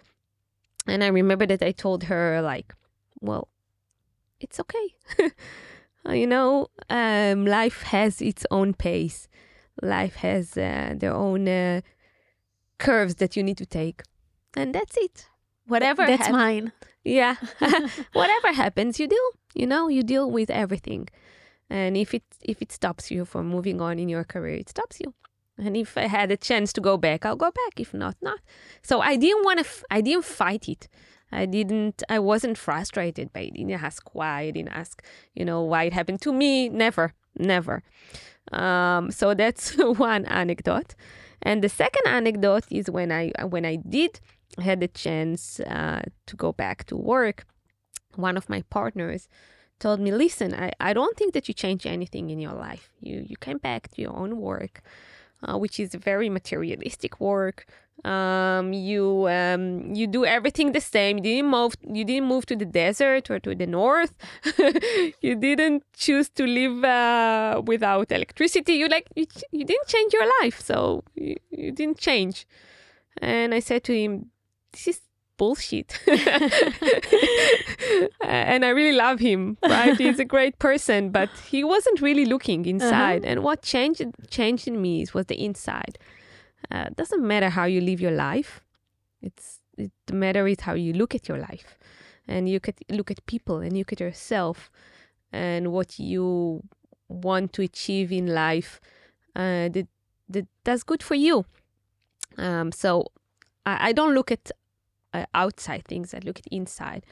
And i remember that i told her like well it's okay. You know um, life has its own pace. Life has uh, their own uh, curves that you need to take. And that's it. Whatever
that's hap- mine.
Yeah. Whatever happens you deal you know you deal with everything. And if it if it stops you from moving on in your career it stops you and if i had a chance to go back i'll go back. If not not. So i didn't want to f- i didn't fight it. I didn't i wasn't frustrated by it. I didn't ask why. I didn't ask you know why it happened to me. Never never. Um, so that's one anecdote. And the second anecdote is when I when I did had the chance uh, to go back to work, one of my partners told me, "Listen, I, I don't think that you changed anything in your life. You you came back to your own work. Uh, which is very materialistic work. Um, you um, you do everything the same. You didn't move. You didn't move to the desert or to the north. you didn't choose to live uh, without electricity. You like you, you didn't change your life, so you, you didn't change. And I said to him, "This is bullshit." and I really love him. Right, he's a great person, but he wasn't really looking inside. And what changed changed in me is was the inside. Uh, doesn't matter how you live your life. It's it, the matter is how you look at your life, and you could look at people and you look at yourself, and what you want to achieve in life. Uh, that, that that's good for you. Um, so I, I don't look at uh, outside things. I look at inside.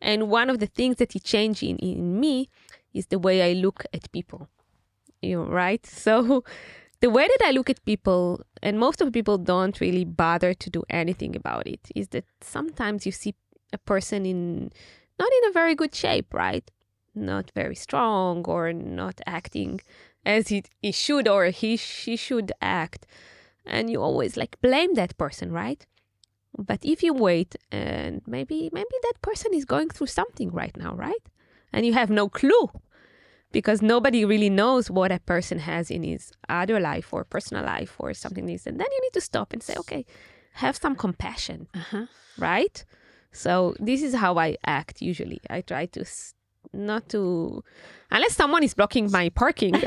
And one of the things that he changed in, in me is the way I look at people. You know, right? So the way that I look at people, and most of people don't really bother to do anything about it, is that sometimes you see a person in not in a very good shape, right? Not very strong or not acting as he, he should or he she should act. And you always like blame that person, right? But if you wait and maybe maybe that person is going through something right now, right? And you have no clue because nobody really knows what a person has in his other life or personal life or something like this. And then you need to stop and say, okay, have some compassion,
Uh-huh.
right? So this is how I act usually. I try to not to unless someone is blocking my parking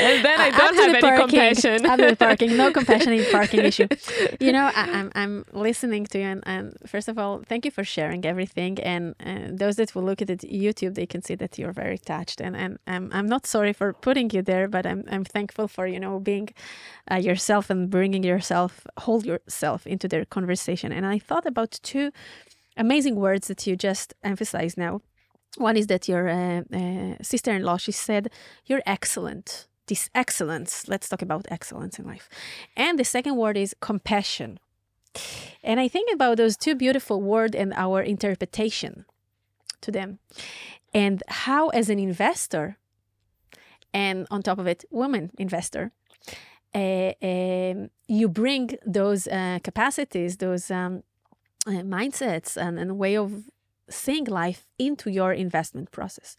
and then I don't have any
parking,
compassion.
After the parking, no compassion in parking issue. You know, I, I'm I'm listening to you, and, and first of all, thank you for sharing everything. And uh, those that will look at it YouTube, they can see that you're very touched. And and I'm I'm not sorry for putting you there, but I'm I'm thankful for you know being uh, yourself and bringing yourself, hold yourself into their conversation. And I thought about two amazing words that you just emphasized now. One is that your uh, uh, sister-in-law, she said, "You're excellent." This excellence. Let's talk about excellence in life. And the second word is compassion. And I think about those two beautiful words and our interpretation to them, and how, as an investor, and on top of it, woman investor, uh, um, you bring those uh, capacities, those um, mindsets, and, and way of seeing life into your investment process,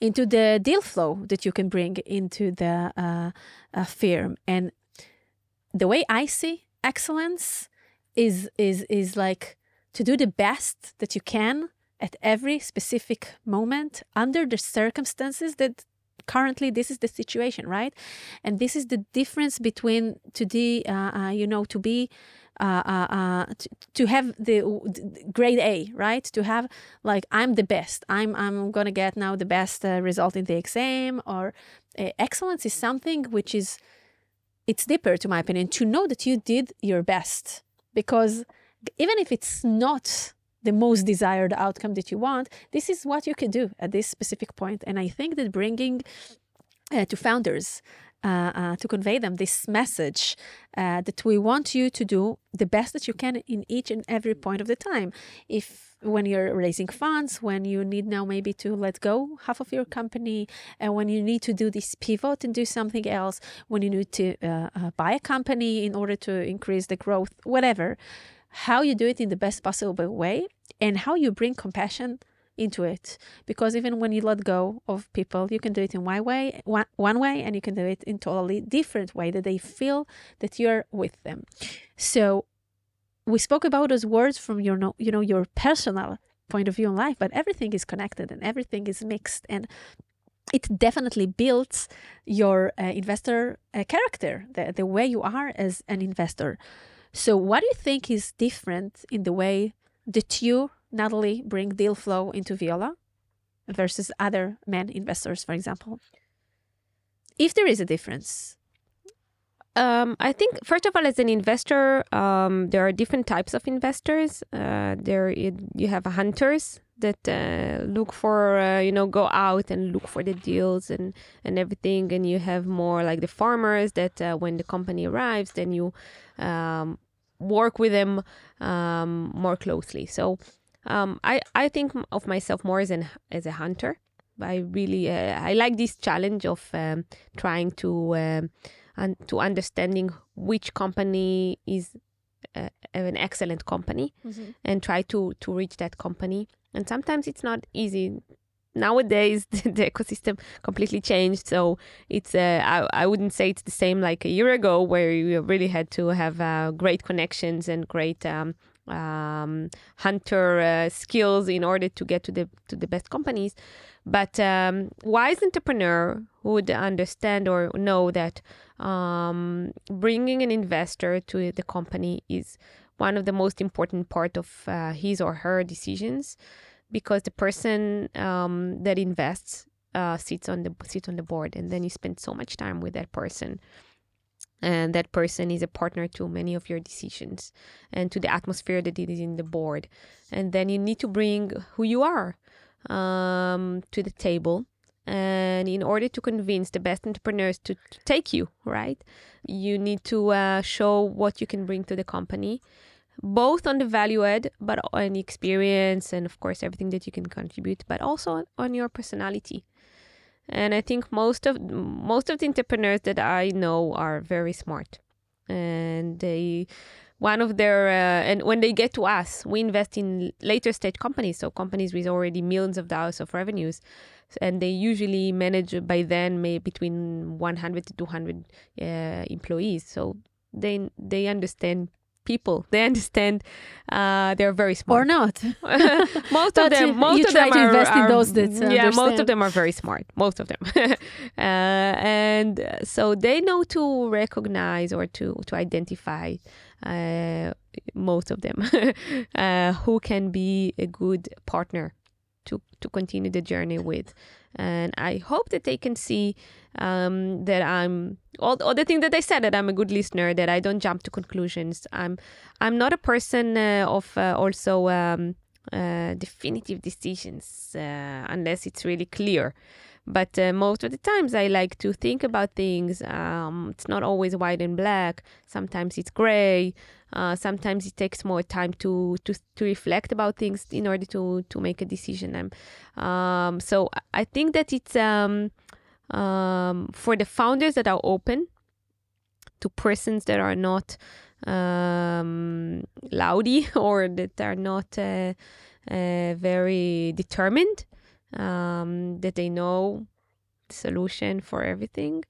into the deal flow that you can bring into the uh, uh, firm. And the way I see excellence is is is like to do the best that you can at every specific moment under the circumstances that currently this is the situation right and this is the difference between to the uh, uh, you know to be uh, uh, uh, to, to have the grade A, right? To have like I'm the best. I'm I'm gonna get now the best uh, result in the exam. Or uh, excellence is something which is it's deeper, to my opinion, to know that you did your best. Because even if it's not the most desired outcome that you want, this is what you can do at this specific point. And I think that bringing uh, to founders to convey them this message uh, that we want you to do the best that you can in each and every point of the time. If when you're raising funds, when you need now maybe to let go half of your company, and when you need to do this pivot and do something else, when you need to uh, uh, buy a company in order to increase the growth, whatever, how you do it in the best possible way, and how you bring compassion into it. Because even when you let go of people you can do it in one way one, one way and you can do it in totally different way that they feel that you're with them. So we spoke about those words from your you know your personal point of view in life but everything is connected and everything is mixed and it definitely builds your uh, investor uh, character the, the way you are as an investor. So what do you think is different in the way that you Natalie bring deal flow into Viola versus other men investors, for example? If there is a difference.
Um, I think first of all, as an investor, um, there are different types of investors. Uh, there i- you have hunters that uh, look for uh, you know go out and look for the deals and and everything, and you have more like the farmers that uh, when the company arrives, then you um, work with them um, more closely. So um, I I think of myself more as an as a hunter. I really uh, I like this challenge of um, trying to um, and to understanding which company is uh, an excellent company
Mm-hmm.
and try to to reach that company. And sometimes it's not easy. Nowadays, the ecosystem completely changed, so it's uh, I, I wouldn't say it's the same like a year ago, where you really had to have uh, great connections and great um, um, hunter uh, skills in order to get to the to the best companies. But um, wise entrepreneur would understand or know that um, bringing an investor to the company is one of the most important part of uh, his or her decisions because the person um, that invests uh, sits on the sits on the board and then you spend so much time with that person. And that person is a partner to many of your decisions and to the atmosphere that it is in the board. And then you need to bring who you are um, to the table. And in order to convince the best entrepreneurs to, to take you right you need to uh, show what you can bring to the company both on the value add but on the experience and of course everything that you can contribute but also on your personality. And i think most of most of the entrepreneurs that i know are very smart. And they one of their uh, and when they get to us we invest in later stage companies. So companies with already millions of dollars of revenues. And they usually manage by then maybe between 100 to 200 uh, employees. So they they understand people. They understand uh, they're very smart.
Or not.
most of them most
you
of
try
them
to
are,
invest in those that
yeah most of them are very smart. Most of them. Uh, and so they know to recognize or to to identify uh, most of them uh, who can be a good partner to to continue the journey with. And i hope that they can see um, that i'm all, all the thing that i said that i'm a good listener that i don't jump to conclusions. I'm i'm not a person uh, of uh, also um, uh, definitive decisions uh, unless it's really clear but uh, most of the times i like to think about things um, it's not always white and black. Sometimes it's gray. Uh, sometimes it takes more time to, to to reflect about things in order to to make a decision. Um, so i think that it's um, um, for the founders that are open to persons that are not um, loudy or that are not uh, uh, very determined, um, that they know the solution for everything.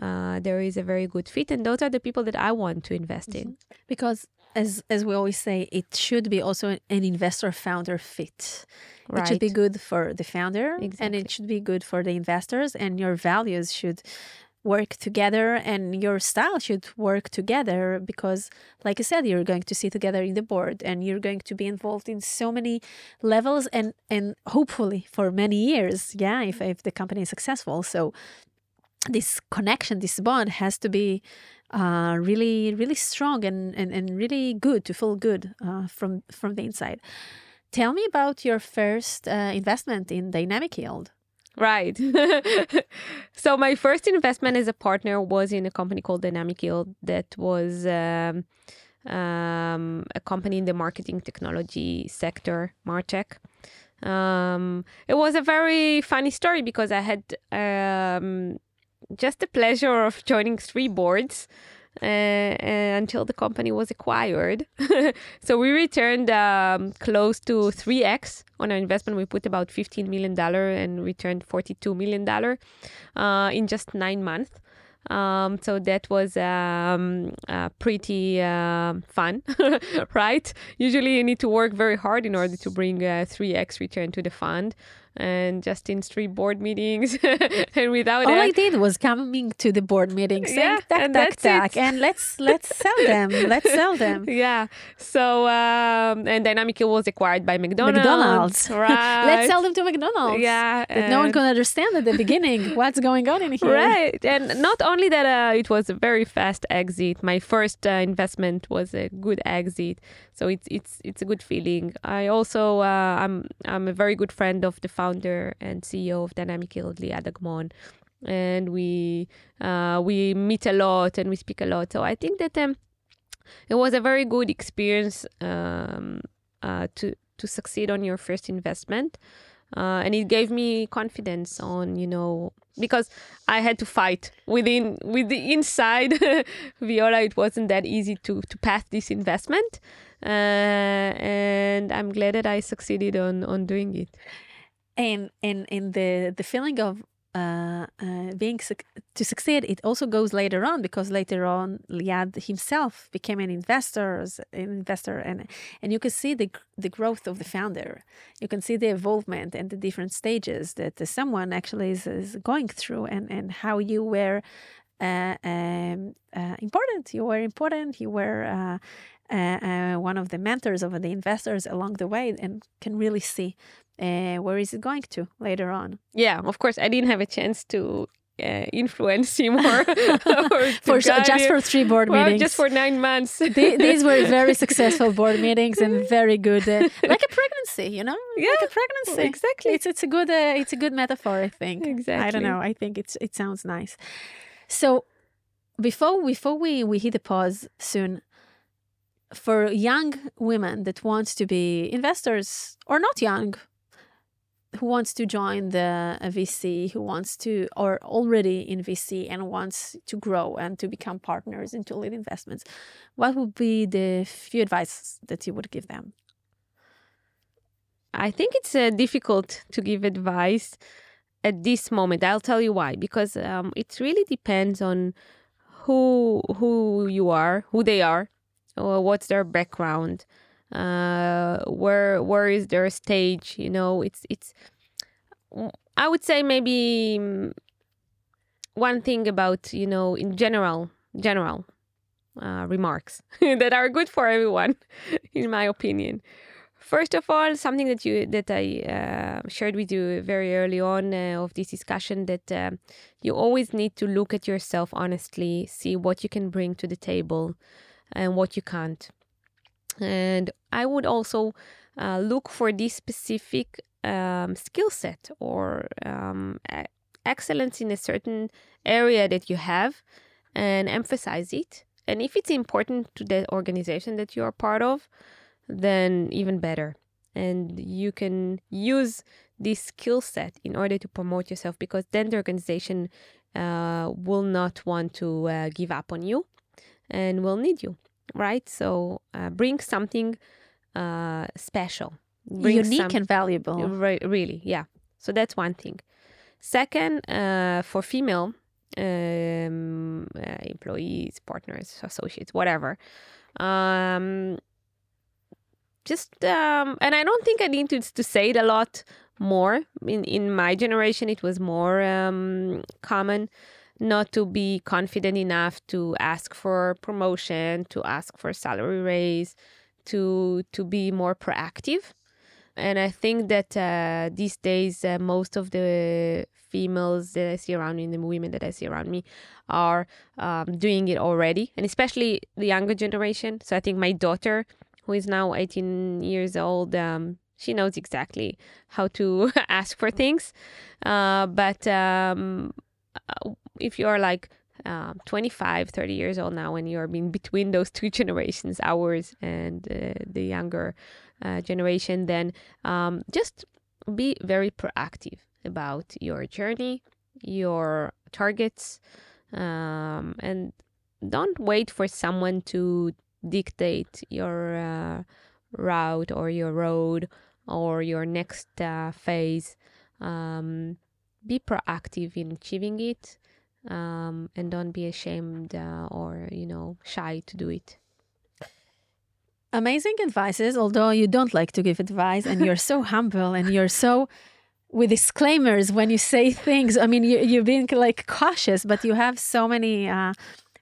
Uh, there is a very good fit, and those are the people that I want to invest in.
Because as as we always say, it should be also an investor founder fit. Right. It should be good for the founder and it should be good for the investors and your values should work together and your style should work together because like I said you're going to sit together in the board and you're going to be involved in so many levels and and hopefully for many years yeah if, if the company is successful. So this connection this bond has to be uh, really really strong and, and, and really good to feel good uh, from from the inside. Tell me about your first uh, investment in Dynamic Yield
Right. so my first investment as a partner was in a company called Dynamic Yield that was um, um, a company in the marketing technology sector, Martech. Um, it was a very funny story because I had um, just the pleasure of joining three boards until the company was acquired. so we returned um, close to 3x on our investment. We put about $15 million and returned $42 million uh, in just nine months. Um, so that was um, uh, pretty um fun, right? Usually you need to work very hard in order to bring a 3x return to the fund. And just in three board meetings and without
all
that,
I did was coming to the board meeting saying
Yeah,
tack
and
tack tack
it.
and let's let's sell them let's sell them
yeah. So um, and Dynamic Yield was acquired by McDonald's.
McDonald's.
Right.
let's sell them to McDonald's
Yeah.
no one can understand at the beginning what's going on in here
Right. And not only that, uh, it was a very fast exit. My first uh, investment was a good exit, so it's it's it's a good feeling. I also uh, I'm I'm a very good friend of the founder and CEO of Dynamic Yield, Liad Agmon, and we uh, we meet a lot and we speak a lot. So I think that um, it was a very good experience um, uh, to to succeed on your first investment. uh, and it gave me confidence on you know because I had to fight within with the inside Viola. It wasn't that easy to to pass this investment, uh, and I'm glad that I succeeded on on doing it.
And and and the the feeling of uh, uh, being to succeed, it also goes later on because later on Liad himself became an investor, an investor, and and you can see the the growth of the founder. You can see the evolvement and the different stages that someone actually is, is going through, and and how you were uh, um, uh, important. You were important. You were. Uh, one of the mentors of the investors along the way and can really see uh, where is it going to later on?
Yeah, of course, I didn't have a chance to uh, influence him or,
for just for three board
well,
meetings.
just for nine months.
These were very successful board meetings and very good uh, like a pregnancy you know?
Yeah
like a pregnancy.
exactly.
It's it's a good uh, it's a good metaphor i think.
Exactly
i don't know i think it's it sounds nice. So before before we we hit the pause soon for young women that want to be investors or not young who wants to join the VC, who wants to, or already in VC and wants to grow and to become partners into lead investments, what would be the few advice that you would give them?
I think it's uh, difficult to give advice at this moment. I'll tell you why. Because um, it really depends on who who you are, who they are, or what's their background uh, where where is their stage you know it's it's i would say maybe mm, one thing about you know in general general uh, remarks that are good for everyone in my opinion. First of all something that you that i uh, shared with you very early on uh, of this discussion that uh, you always need to look at yourself honestly see what you can bring to the table and what you can't and I would also uh, look for this specific um, skill set or um, excellence in a certain area that you have and emphasize it. And if it's important to the organization that you are part of, then even better. And you can use this skill set in order to promote yourself because then the organization uh, will not want to uh, give up on you and will need you right? So uh, bring something uh, special, bring
unique some, and valuable.
Re- really, yeah. So that's one thing. Second, uh, for female um, uh, employees, partners, associates, whatever. Um, just um, and I don't think I need to, to say it a lot more. In in my generation, it was more um, common not to be confident enough to ask for promotion, to ask for salary raise, to to be more proactive. And I think that uh, these days, uh, most of the females that I see around me, the women that I see around me, are um, doing it already, and especially the younger generation. So I think my daughter, who is now 18 years old, um, she knows exactly how to ask for things. Uh, but um, uh, if you're like um, 25, 30 years old now, and you're being between those two generations, ours and uh, the younger uh, generation, then um, just be very proactive about your journey, your targets, um, and don't wait for someone to dictate your uh, route or your road or your next uh, phase. Um, be proactive in achieving it um, and don't be ashamed uh, or you know shy to do it
amazing advices although you don't like to give advice and you're so humble and you're so with disclaimers when you say things i mean you, you're being like cautious but you have so many uh,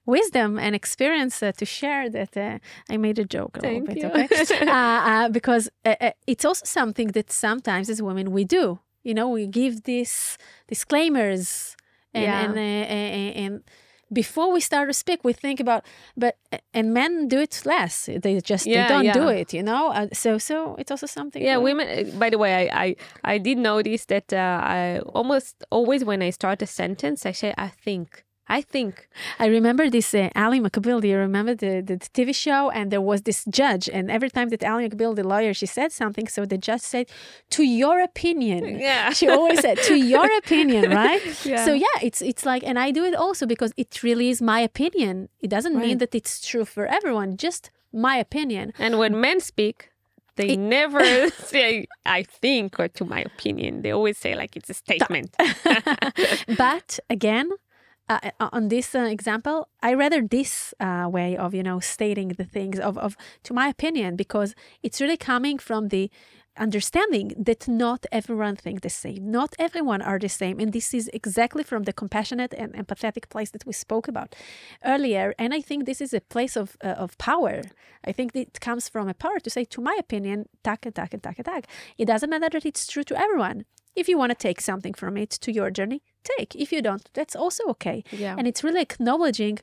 wisdom and experience uh, to share that uh, I made a joke a
Thank
little bit, you. okay? uh, uh because uh, uh, it's also something that sometimes as women we do. You know, we give these disclaimers and yeah. and, uh, and before we start to speak we think about but and men do it less they just yeah, they don't yeah. do it you know uh, so so it's also something
yeah women uh, by the way i i, I did notice that uh, i almost always when i start a sentence i say i think I think.
I remember this uh, Ally McBeal. Do you remember the, the, TV show? And there was this judge, and every time that Ally McBeal, the lawyer, she said something, so the judge said, "To your opinion."
Yeah.
She always said, "To your opinion," right?
Yeah.
So yeah, it's it's like, and I do it also because it really is my opinion. It doesn't mean that it's true for everyone. Just my opinion.
And when men speak, they
It-
never say, I think, or to my opinion. They always say, like, it's a statement.
but again uh, uh, on this uh, example i rather this uh, way of you know stating the things of, of to my opinion because it's really coming from the understanding that not everyone think the same. Not everyone are the same and this is exactly from the compassionate and empathetic place that we spoke about earlier and i think this is a place of uh, of power. I think it comes from a power to say to my opinion tak tak tak tak it doesn't matter that it's true to everyone. If you want to take something from it to your journey take. If you don't that's also okay.
Yeah.
and it's really acknowledging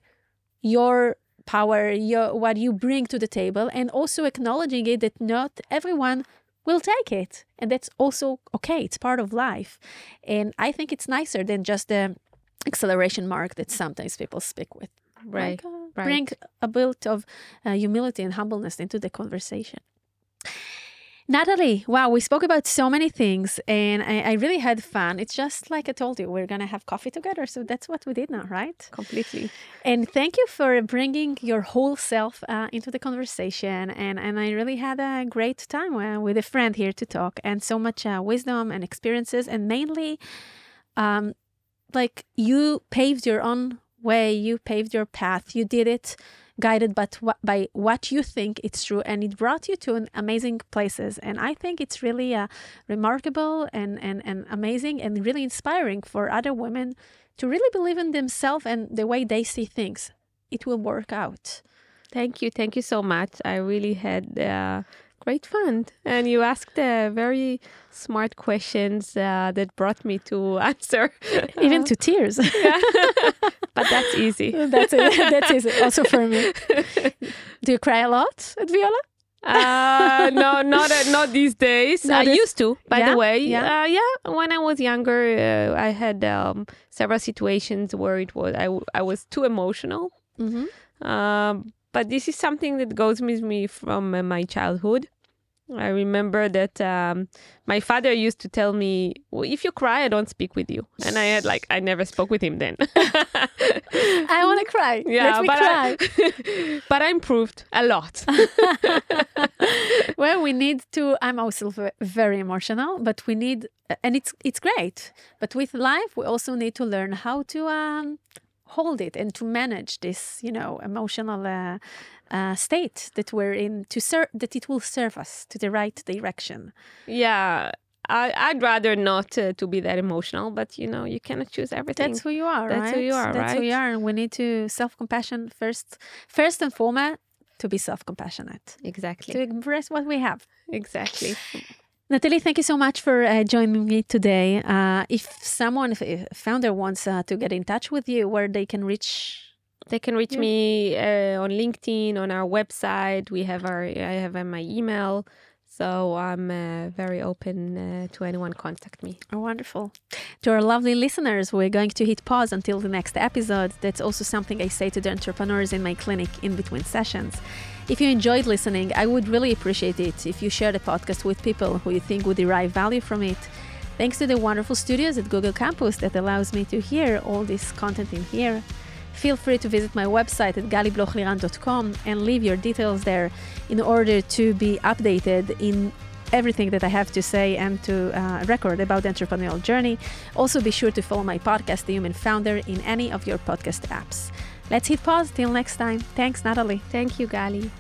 your power your what you bring to the table and also acknowledging it that not everyone will take it. And that's also okay. It's part of life. And i think it's nicer than just the acceleration mark that sometimes people speak with.
Right.
Like, uh,
right.
bring a bit of uh, humility and humbleness into the conversation Natalie, wow, we spoke about so many things and I, I really had fun. It's just like I told you, we're going to have coffee together. So that's what we did now, right?
Completely.
And thank you for bringing your whole self uh, into the conversation. And, and I really had a great time uh, with a friend here to talk and so much uh, wisdom and experiences. And mainly, um, like you paved your own way, you paved your path, you did it guided wh- by what you think it's true and it brought you to amazing places and i think it's really uh, remarkable and, and, and amazing and really inspiring for other women to really believe in themselves and the way they see things it will work out
Thank you. Thank you so much. I really had uh, great fun. And you asked uh, very smart questions uh, that brought me to answer.
even to tears
but that's easy.
that's it that's it also for me do you cry a lot at Viola
Uh, no, not uh, not these days.
Not
I
this-
used to, by
Yeah?
the way.
Yeah?
Uh, yeah. When I was younger, uh, I had um, several situations where it was I, I was too emotional.
mm-hmm.
Um, but this is something that goes with me from uh, my childhood. I remember that um, my father used to tell me, well, "If you cry, I don't speak with you," and I had like I never spoke with him then.
i want to cry
yeah,
let me
but
cry
I, but I improved a lot.
well we need to i'm also very emotional but we need and it's it's great but with life we also need to learn how to um hold it and to manage this you know emotional uh, uh, state that we're in to serve that it will serve us to the right direction.
Yeah, I, I'd rather not uh, to be that emotional, but you know, you cannot choose everything.
that's who you are
That's
right?
who you are,
that's who you are and we need to self-compassion first first and foremost to be self-compassionate.
Exactly,
to embrace what we have.
Exactly.
Natalie, thank you so much for uh, joining me today. Uh, if someone, if a founder wants uh, to get in touch with you, where they can reach,
They can reach
Yeah.
me uh, on LinkedIn, on our website. We have our, I have uh, my email, so I'm uh, very open uh, to anyone contact me.
oh, wonderful. To our lovely listeners, we're going to hit pause until the next episode. That's also something I say to the entrepreneurs in my clinic in between sessions. If you enjoyed listening, I would really appreciate it if you share the podcast with people who you think would derive value from it. Thanks to the wonderful studios at Google Campus that allows me to hear all this content in here. Feel free to visit my website at galiblochliran.com and leave your details there in order to be updated in everything that I have to say and to uh, record about the entrepreneurial journey. Also, be sure to follow my podcast, The Human Founder, in any of your podcast apps. Let's hit pause. Till next time. Thanks, Natalie.
Thank you, Gali.